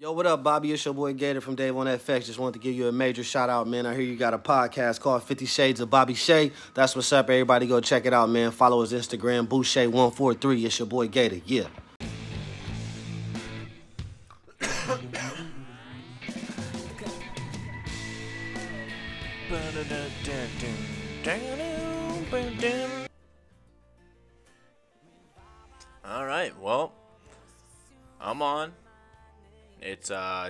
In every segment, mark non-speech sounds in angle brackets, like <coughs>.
Yo, what up, Bobby? It's your boy GaTa from Dave on FX. Just wanted to give you a major shout out, man. I hear you got a podcast called 50 Shades of Bobby Shea. That's what's up, everybody. Go check it out, man. Follow his Instagram, Boucher143. It's your boy GaTa. Yeah.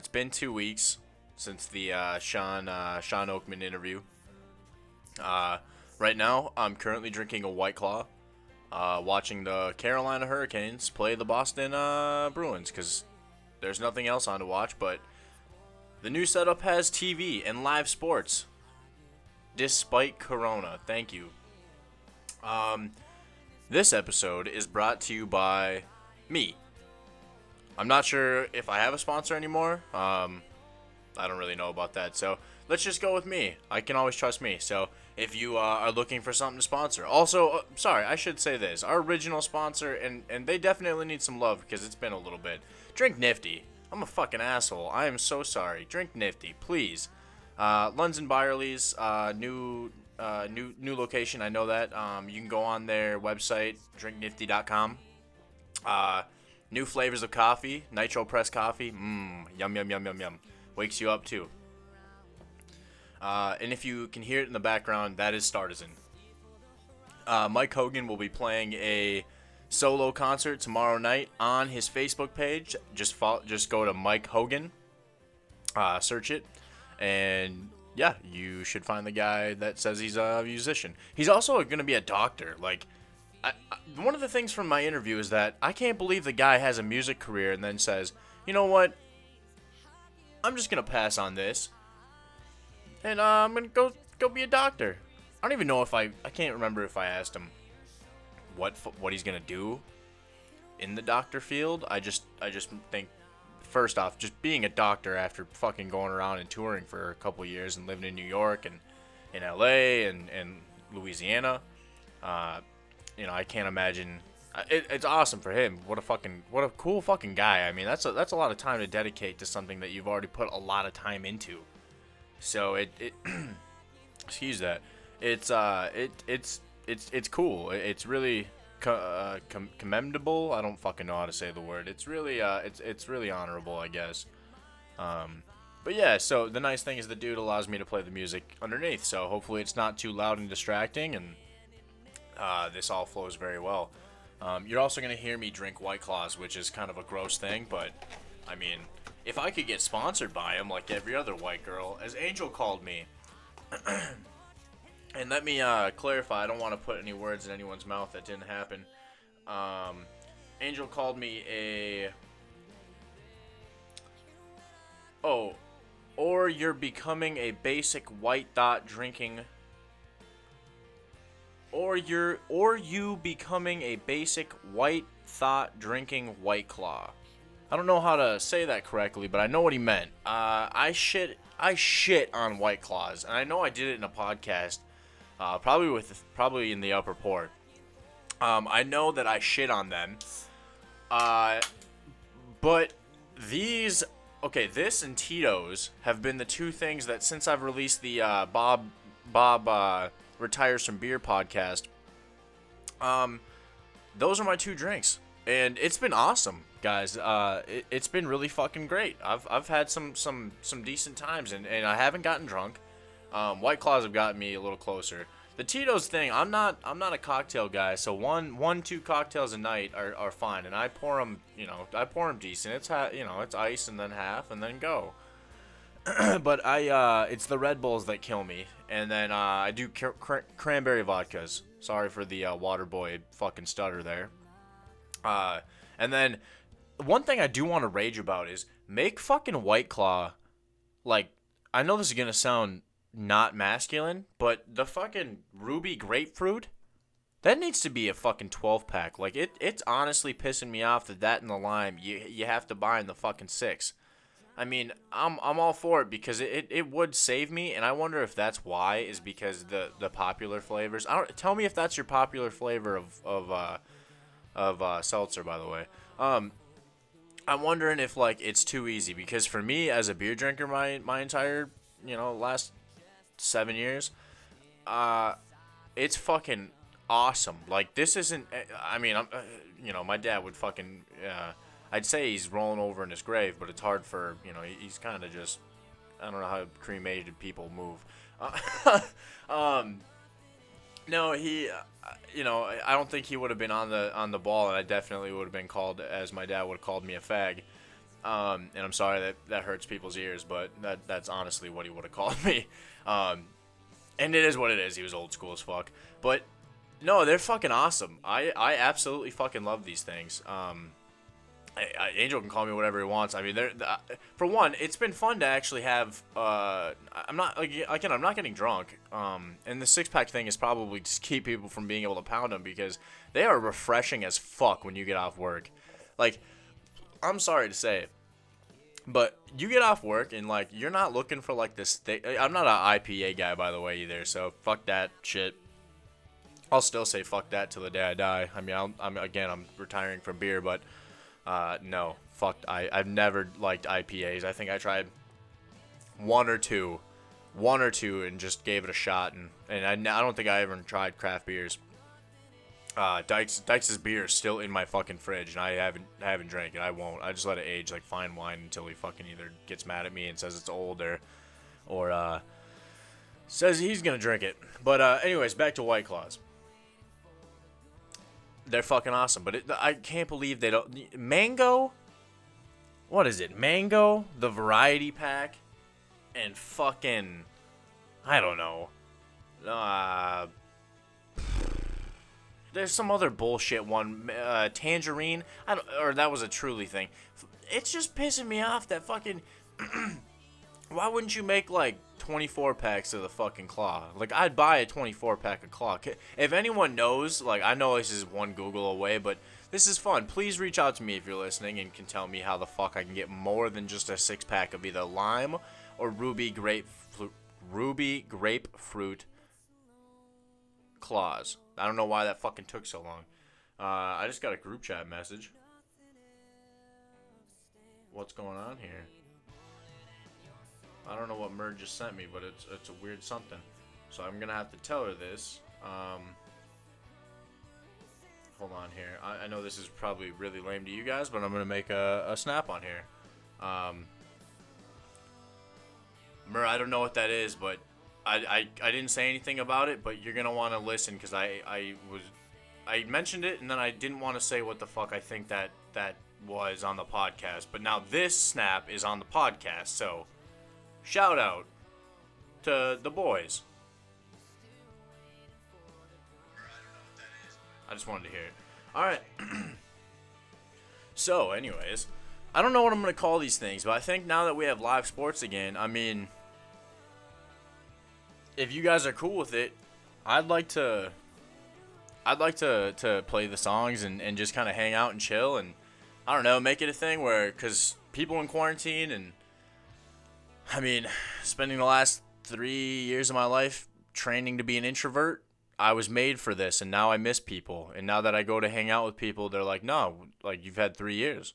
It's been two weeks since the uh, Sean uh, Sean Oakman interview. Uh, right now, I'm currently drinking a White Claw, uh, watching the Carolina Hurricanes play the Boston uh, Bruins because there's nothing else on to watch. But the new setup has TV and live sports, despite Corona. Thank you. Um, this episode is brought to you by me. I'm not sure if I have a sponsor anymore. Um, I don't really know about that. So let's just go with me. I can always trust me. So if you uh, are looking for something to sponsor, also uh, sorry, I should say this: our original sponsor, and and they definitely need some love because it's been a little bit. Drink Nifty. I'm a fucking asshole. I am so sorry. Drink Nifty, please. Uh, Lunds and Byerly's uh, new uh, new new location. I know that. Um, you can go on their website, drinknifty.com. Uh, new flavors of coffee, nitro press coffee. Mmm, yum yum yum yum yum. Wakes you up too. Uh, and if you can hear it in the background, that is Startisan. Uh, Mike Hogan will be playing a solo concert tomorrow night on his Facebook page. Just follow, just go to Mike Hogan, uh, search it, and yeah, you should find the guy that says he's a musician. He's also going to be a doctor. Like, I, one of the things from my interview is that I can't believe the guy has a music career and then says, you know what? I'm just gonna pass on this, and uh, I'm gonna go go be a doctor. I don't even know if I I can't remember if I asked him what what he's gonna do in the doctor field. I just I just think first off, just being a doctor after fucking going around and touring for a couple years and living in New York and in LA and, and Louisiana, uh, you know, I can't imagine. It, it's awesome for him. What a fucking, what a cool fucking guy. I mean, that's a, that's a lot of time to dedicate to something that you've already put a lot of time into. So it, it <clears throat> excuse that. It's uh, it, it's, it's, it's cool. It's really uh, com- commendable. I don't fucking know how to say the word. It's really uh, it's it's really honorable, I guess. Um, but yeah, so the nice thing is the dude allows me to play the music underneath, so hopefully it's not too loud and distracting, and uh, this all flows very well. Um, you're also gonna hear me drink White Claws, which is kind of a gross thing, but I mean, if I could get sponsored by him like every other white girl, as Angel called me. <clears throat> And let me uh, clarify. I don't want to put any words in anyone's mouth that didn't happen. Um, Angel called me a. Oh, or you're becoming a basic white dot drinking. Or you're, or you becoming a basic white thought drinking white claw. I don't know how to say that correctly, but I know what he meant. Uh, I shit, I shit on white claws, and I know I did it in a podcast uh, probably with probably in the upper port. Um, I know that I shit on them, uh, but these okay, this and Tito's have been the two things that since I've released the uh, Bob Bob uh, retires from beer podcast. Um, those are my two drinks, and it's been awesome, guys. Uh, it, has been really fucking great. I've I've had some some some decent times, and, and I haven't gotten drunk. Um, White Claws have gotten me a little closer. The Tito's thing, I'm not I'm not a cocktail guy, so one one two cocktails a night are, are fine, and I pour them, you know, I pour them decent. It's ha- you know, it's ice and then half and then go. <clears throat> but I uh, it's the Red Bulls that kill me, and then uh, I do cr- cr- cranberry vodkas. Sorry for the uh, water boy fucking stutter there. Uh, and then one thing I do want to rage about is make fucking White Claw like I know this is gonna sound not masculine, but the fucking ruby grapefruit, that needs to be a fucking 12 pack. Like it, it's honestly pissing me off that that and the lime you you have to buy in the fucking six. I mean, I'm I'm all for it because it, it, it would save me, and I wonder if that's why is because the the popular flavors. I don't tell me if that's your popular flavor of of uh, of uh, seltzer, by the way. Um, I'm wondering if like it's too easy because for me as a beer drinker, my my entire you know last seven years, uh, it's fucking awesome. Like this isn't. I mean, I'm. Uh, you know, my dad would fucking. Uh, I'd say he's rolling over in his grave, but it's hard for you know. He's kind of just. I don't know how cremated people move. Uh, <laughs> um, no, he. Uh, you know, I don't think he would have been on the on the ball, and I definitely would have been called, as my dad would have called me, a fag. Um, and I'm sorry that that hurts people's ears, but that that's honestly what he would have <laughs> called me. Um, and it is what it is. He was old school as fuck. But no, they're fucking awesome. I I absolutely fucking love these things. Um, Angel can call me whatever he wants. I mean, they're, uh, for one, it's been fun to actually have. Uh, I'm not again, I'm not getting drunk. Um, and the six pack thing is probably just keep people from being able to pound them because they are refreshing as fuck when you get off work. Like, I'm sorry to say it, but you get off work and like you're not looking for like this. Th- I'm not an IPA guy by the way either, so fuck that shit. I'll still say fuck that till the day I die. I mean, i am again, I'm retiring from beer, but uh, no, fuck. I I've never liked IPAs. I think I tried one or two, one or two, and just gave it a shot. And and I, I don't think I ever tried craft beers. Uh, Dykes beer is still in my fucking fridge, and I haven't I haven't drank it. I won't. I just let it age like fine wine until he fucking either gets mad at me and says it's old or or uh, says he's gonna drink it. But uh, anyways, back to White Claws they're fucking awesome. But it, I can't believe they don't. Mango? What is it? Mango, the variety pack, and fucking. I don't know. Uh. There's some other bullshit one. Uh, tangerine. I don't, or that was a truly thing. It's just pissing me off that fucking. <clears throat> why wouldn't you make like 24 packs of the fucking claw. Like I'd buy a 24 pack of claw. If anyone knows, like I know this is one Google away, but this is fun. Please reach out to me if you're listening and can tell me how the fuck I can get more than just a six pack of either lime or ruby grape ruby grapefruit claws. I don't know why that fucking took so long. Uh, I just got a group chat message. What's going on here? I don't know what Mer just sent me, but it's it's a weird something. So I'm gonna have to tell her this. Um, hold on here. I, I, know this is probably really lame to you guys, but I'm gonna make a, a snap on here. Um, Mer, I don't know what that is, but I, I, I didn't say anything about it, but you're gonna want to listen because I, I was I mentioned it and then I didn't want to say what the fuck I think that that was on the podcast. But now this snap is on the podcast, so shout out to the boys. I just wanted to hear it. All right. <clears throat> so, anyways, I don't know what I'm going to call these things, but I think now that we have live sports again, I mean, if you guys are cool with it, I'd like to I'd like to to play the songs and, and just kind of hang out and chill and I don't know, make it a thing where cuz people in quarantine and I mean, spending the last three years of my life training to be an introvert, I was made for this, and now I miss people. And now that I go to hang out with people, they're like, "No, like you've had three years."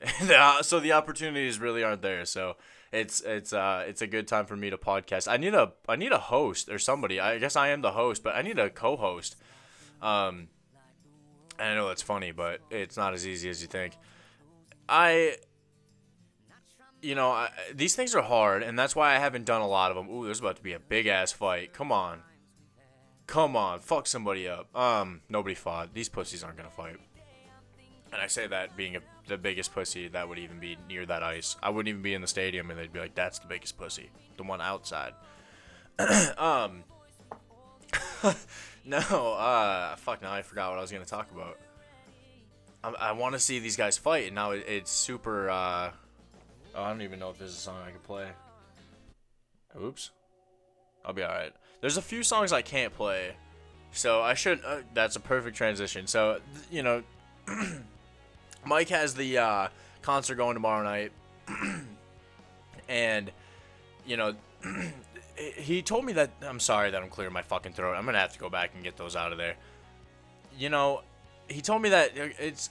<laughs> so the opportunities really aren't there. So it's it's uh it's a good time for me to podcast. I need a I need a host or somebody. I guess I am the host, but I need a co-host. Um, I know that's funny, but it's not as easy as you think. I you know, I, these things are hard, and that's why I haven't done a lot of them. Ooh, there's about to be a big ass fight. Come on, come on, fuck somebody up. Um, nobody fought. These pussies aren't gonna fight. And I say that being a, the biggest pussy that would even be near that ice. I wouldn't even be in the stadium, and they'd be like, "That's the biggest pussy, the one outside." <clears throat> um, <laughs> no, uh, fuck. Now I forgot what I was gonna talk about. I, I want to see these guys fight, and now it, it's super. Uh, Oh, I don't even know if there's a song I can play. Oops. I'll be alright. There's a few songs I can't play. So I should. Uh, that's a perfect transition. So, you know, <clears throat> Mike has the uh, concert going tomorrow night. <clears throat> and, you know, <clears throat> he told me that. I'm sorry that I'm clearing my fucking throat. I'm going to have to go back and get those out of there. You know, he told me that it's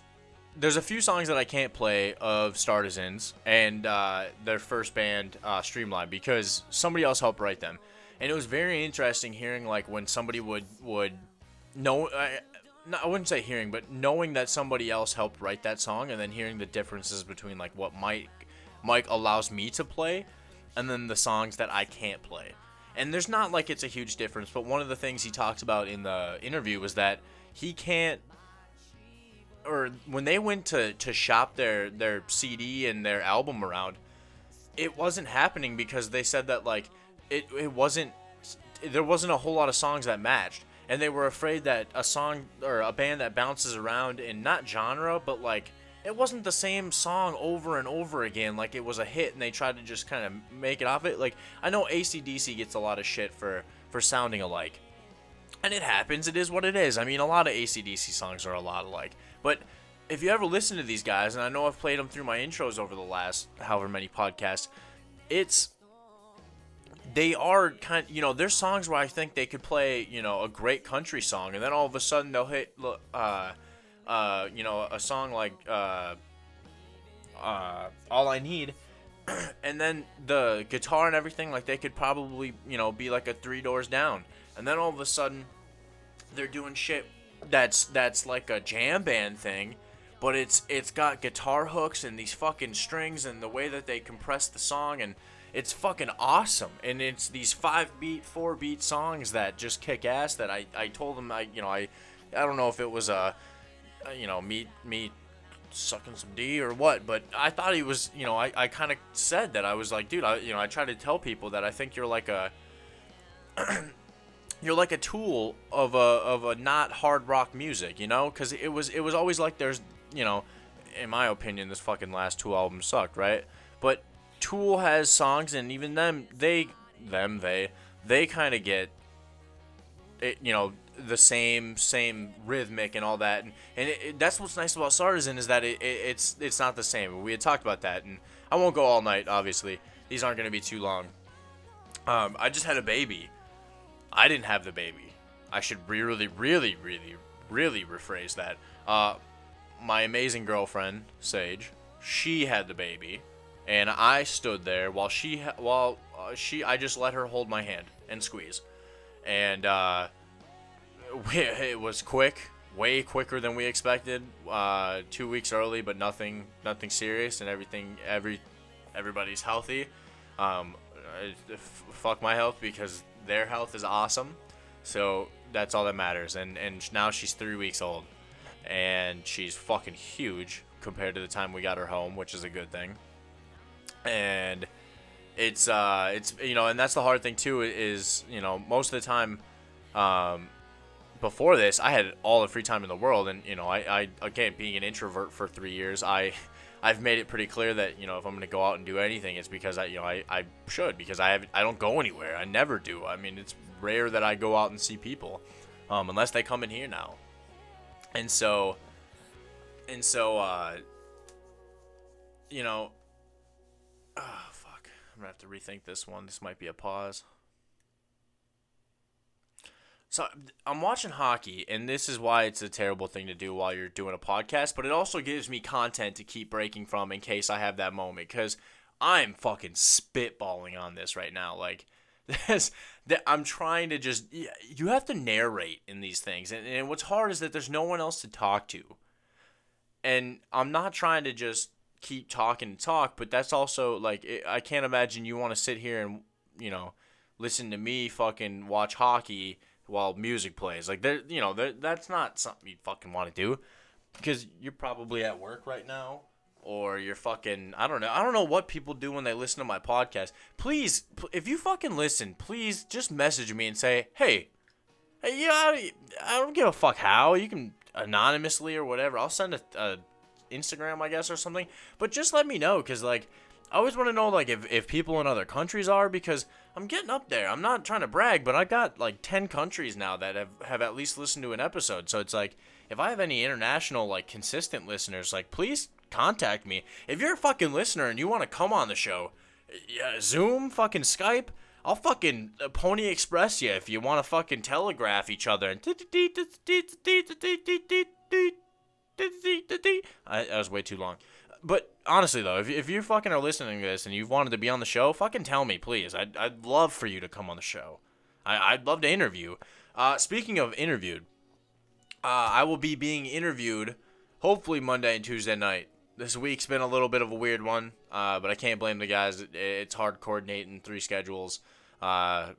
there's a few songs that I can't play of Startizans and uh, their first band, uh, Streamline, because somebody else helped write them, and it was very interesting hearing like when somebody would would know. I, I wouldn't say hearing, but knowing that somebody else helped write that song, and then hearing the differences between like what Mike Mike allows me to play, and then the songs that I can't play. And there's not like it's a huge difference, but one of the things he talked about in the interview was that he can't or when they went to, to shop their, their CD and their album around, it wasn't happening because they said that like it, it wasn't there wasn't a whole lot of songs that matched. And they were afraid that a song or a band that bounces around in not genre but like it wasn't the same song over and over again like it was a hit and they tried to just kind of make it off it. Like i know acdc gets a lot of shit for for sounding alike. And it happens. It is what it is. I mean a lot of acdc songs are a lot alike but if you ever listen to these guys and i know i've played them through my intros over the last however many podcasts it's they are kind you know, there's songs where I think they could play, you know, a great country song, and then all of a sudden they'll hit, uh, uh, you know, a song like, uh, uh, All I Need, <clears throat> and then the guitar and everything, like they could probably, you know, be like a Three Doors Down, and then all of a sudden they're doing shit that's that's like a jam band thing, but it's it's got guitar hooks and these fucking strings and the way that they compress the song and it's fucking awesome. And it's these five beat four beat songs that just kick ass that i i told them i you know i i don't know if it was a you know me me sucking some d or what but i thought he was you know i i kind of said that i was like dude i you know i try to tell people that i think you're like a <clears throat> you're like a tool of a of a not hard rock music you know because it was it was always like there's you know in my opinion this fucking last two albums sucked right but Tool has songs, and even them, they, them, they, they kind of get, it, you know, the same, same rhythmic and all that, and, and it, it, that's what's nice about Startizan is that it, it's, it's not the same. We had talked about that, and I won't go all night. Obviously, these aren't to be too long. Um, I just had a baby. I didn't have the baby. I should really, really, really, really rephrase that. Uh, my amazing girlfriend, Sage, she had the baby and I stood there while she while uh, she I just let her hold my hand and squeeze, and uh, <laughs> it was quick, way quicker than we expected. Uh, two weeks early, but nothing nothing serious, and everything every everybody's healthy. Um, fuck my health because their health is awesome, so that's all that matters. And and now she's three weeks old, and she's fucking huge compared to the time we got her home, which is a good thing. And it's uh it's you know and that's the hard thing too is you know most of the time um before this i had all the free time in the world. And you know i i again being an introvert for three years i i've made it pretty clear that you know if i'm going to go out and do anything it's because i you know i, I should because i have i don't go anywhere i never do i mean it's rare that i go out and see people um unless they come in here now and so and so uh you know Oh, fuck. I'm to have to rethink this one. This might be a pause. So I'm watching hockey, and this is why it's a terrible thing to do while you're doing a podcast, but it also gives me content to keep breaking from in case I have that moment, because I'm fucking spitballing on this right now. Like, <laughs> this, that I'm trying to just, you have to narrate in these things, and, and what's hard is that there's no one else to talk to. And I'm not trying to just keep talking and talk, but that's also like it, I can't imagine you want to sit here and you know listen to me fucking watch hockey while music plays. Like there, you know, that's not something you fucking want to do because you're probably at work right now or you're fucking I don't know. I don't know what people do when they listen to my podcast. Please, if you fucking listen, please just message me and say, "Hey, hey, yeah, I, I don't give a fuck how. You can anonymously or whatever. I'll send a, a Instagram, I guess, or something. But just let me know, cause like I always want to know like if, if people in other countries are because I'm getting up there. I'm not trying to brag, but I got like ten countries now that have have at least listened to an episode. So it's like if I have any international like consistent listeners, like please contact me. If you're a fucking listener and you want to come on the show, yeah, Zoom, fucking Skype. I'll fucking Pony Express you if you want to fucking telegraph each other and I, that was way too long. But honestly though, if, if you fucking are listening to this and you've wanted to be on the show, fucking tell me, please. I'd, I'd love for you to come on the show. I, I'd love to interview. Uh, speaking of interviewed, uh, I will be being interviewed hopefully Monday and Tuesday night. This week's been a little bit of a weird one, uh, but I can't blame the guys. It, it's hard coordinating three schedules uh,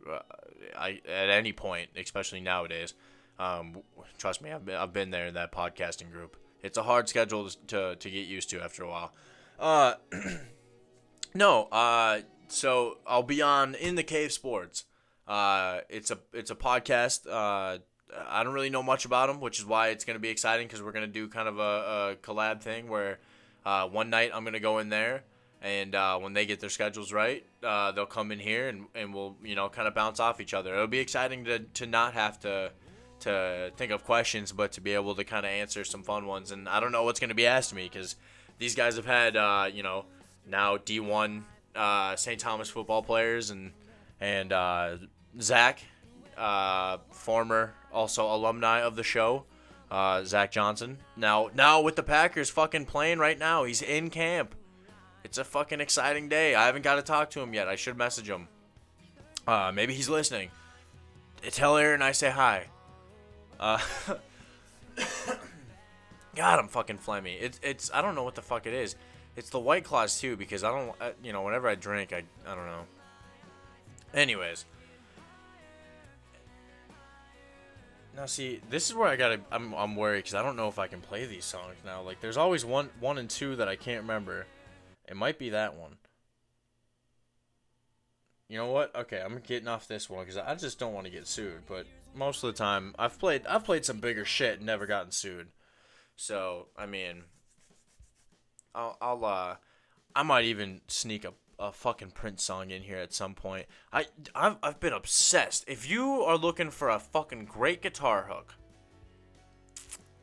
I, at any point, especially nowadays. Um, trust me, I've been, I've been there in that podcasting group. It's a hard schedule to, to get used to after a while. Uh, <clears throat> no, uh, so I'll be on In the Cave Sports. Uh, it's a it's a podcast. Uh, I don't really know much about them, which is why it's gonna be exciting because we're gonna do kind of a, a collab thing where uh, one night I'm gonna go in there, and uh, when they get their schedules right, uh, they'll come in here and, and we'll you know kind of bounce off each other. It'll be exciting to, to not have to to think of questions, but to be able to kind of answer some fun ones. And I don't know what's gonna be asked me because these guys have had uh, you know now D1 uh, St. Thomas football players and and uh, Zach, uh, former also alumni of the show, uh, Zach Johnson. Now, now with the Packers fucking playing right now, he's in camp. It's a fucking exciting day. I haven't got to talk to him yet. I should message him. Uh, maybe he's listening. Tell Aaron I say hi. Uh, <coughs> God, I'm fucking phlegmy. It's it's I don't know what the fuck it is. It's the White Claws too because I don't you know whenever I drink I I don't know. Anyways. Now see, this is where I gotta. I'm I'm worried because I don't know if I can play these songs now. Like, there's always one one and two that I can't remember. It might be that one. You know what? Okay, I'm getting off this one because I just don't want to get sued. But most of the time, I've played I've played some bigger shit and never gotten sued. So I mean, I'll I'll uh, I might even sneak a a fucking Prince song in here at some point. I I've, I've been obsessed. If you are looking for a fucking great guitar hook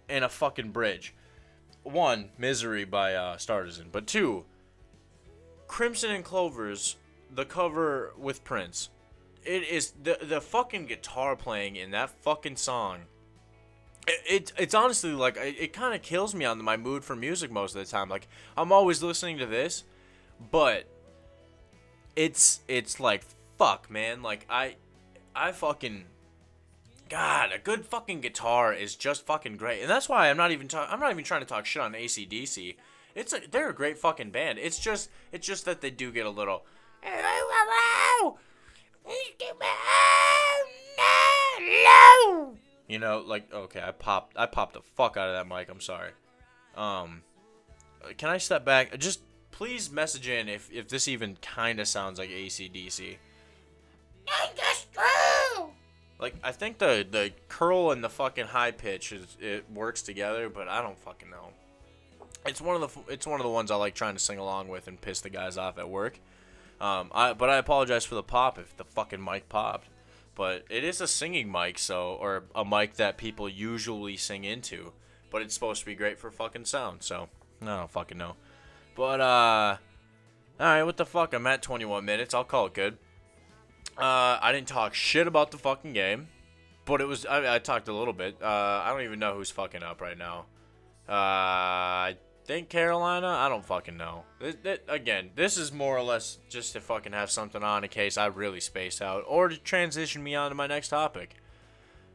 and a fucking bridge, one Misery by uh, Startisan, but two Crimson and Clovers, the cover with Prince. It is the the fucking guitar playing in that fucking song. It, it it's honestly like it, it kind of kills me on my mood for music most of the time. Like I'm always listening to this, but it's it's like fuck, man. Like I I fucking God, a good fucking guitar is just fucking great, and that's why I'm not even talk- I'm not even trying to talk shit on ACDC. It's a, they're a great fucking band. It's just it's just that they do get a little. You know, like okay, I popped I popped the fuck out of that mic. I'm sorry. Um, can I step back? Just please message in if, if this even kind of sounds like ACDC. Like I think the the curl and the fucking high pitch is it works together, but I don't fucking know. It's one of the it's one of the ones I like trying to sing along with and piss the guys off at work. Um, I but I apologize for the pop if the fucking mic popped. But it is a singing mic, so or a mic that people usually sing into. But it's supposed to be great for fucking sound, so I don't fucking know. But uh, all right, what the fuck? I'm at 21 minutes. I'll call it good. Uh, I didn't talk shit about the fucking game, but it was I, I talked a little bit. Uh, I don't even know who's fucking up right now. Uh, think Carolina. I don't fucking know. It, it, again, this is more or less just to fucking have something on in case I really space out, or to transition me on to my next topic.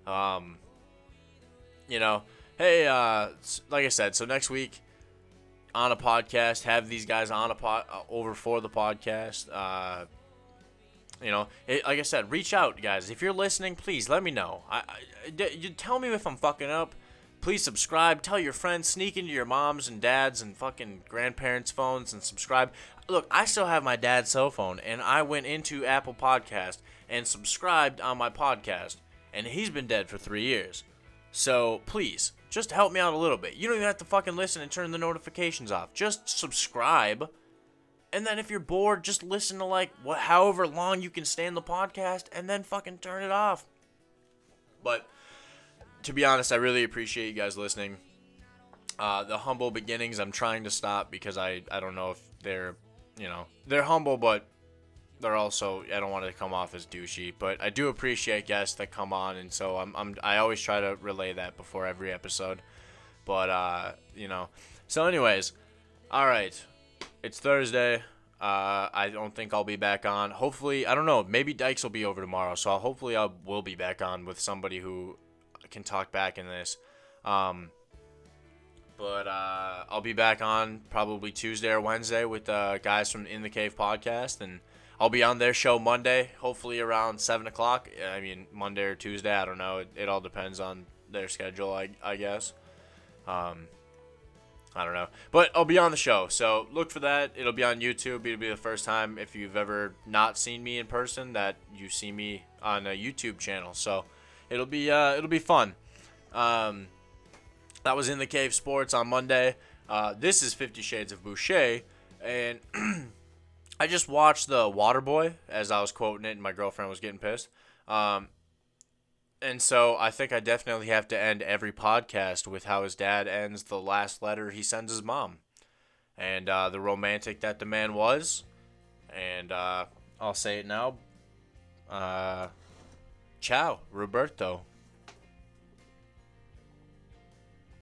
Um, you know, hey, uh, like I said, so next week on a podcast, have these guys on a pod uh, over for the podcast. Uh, you know, it, like I said, reach out, guys. If you're listening, please let me know. I, I, you tell me if I'm fucking up. Please subscribe. Tell your friends. Sneak into your moms and dads and fucking grandparents' phones and subscribe. Look, I still have my dad's cell phone, and I went into Apple Podcast and subscribed on my podcast, and he's been dead for three years. So please, just help me out a little bit. You don't even have to fucking listen and turn the notifications off. Just subscribe and then if you're bored, just listen to like what however long you can stand the podcast and then fucking turn it off. But to be honest, I really appreciate you guys listening. Uh, the humble beginnings, I'm trying to stop because I, I don't know if they're, you know, they're humble, but they're also I don't want to come off as douchey. But I do appreciate guests that come on, and so I'm, I'm I always try to relay that before every episode. But uh, you know. So, anyways, all right. It's Thursday. Uh, I don't think I'll be back on. Hopefully, I don't know. Maybe Dykes will be over tomorrow, so hopefully I will be back on with somebody who can talk back in this. Um, but uh, I'll be back on probably Tuesday or Wednesday with uh, guys from In the Cave podcast, and I'll be on their show Monday, hopefully around seven o'clock. I mean Monday or Tuesday, I don't know. It, it all depends on their schedule, I, I guess. Um, I don't know. But I'll be on the show. So look for that. It'll be on YouTube. It'll be the first time if you've ever not seen me in person that you see me on a YouTube channel. So it'll be uh, it'll be fun. Um, that was in the Cave Sports on Monday. Uh, this is Fifty Shades of Boucher, and <clears throat> I just watched the Waterboy as I was quoting it, and my girlfriend was getting pissed. Um, and so I think I definitely have to end every podcast with how his dad ends the last letter he sends his mom, and uh, the romantic that the man was. And uh, I'll say it now. Uh, Tchau, Roberto.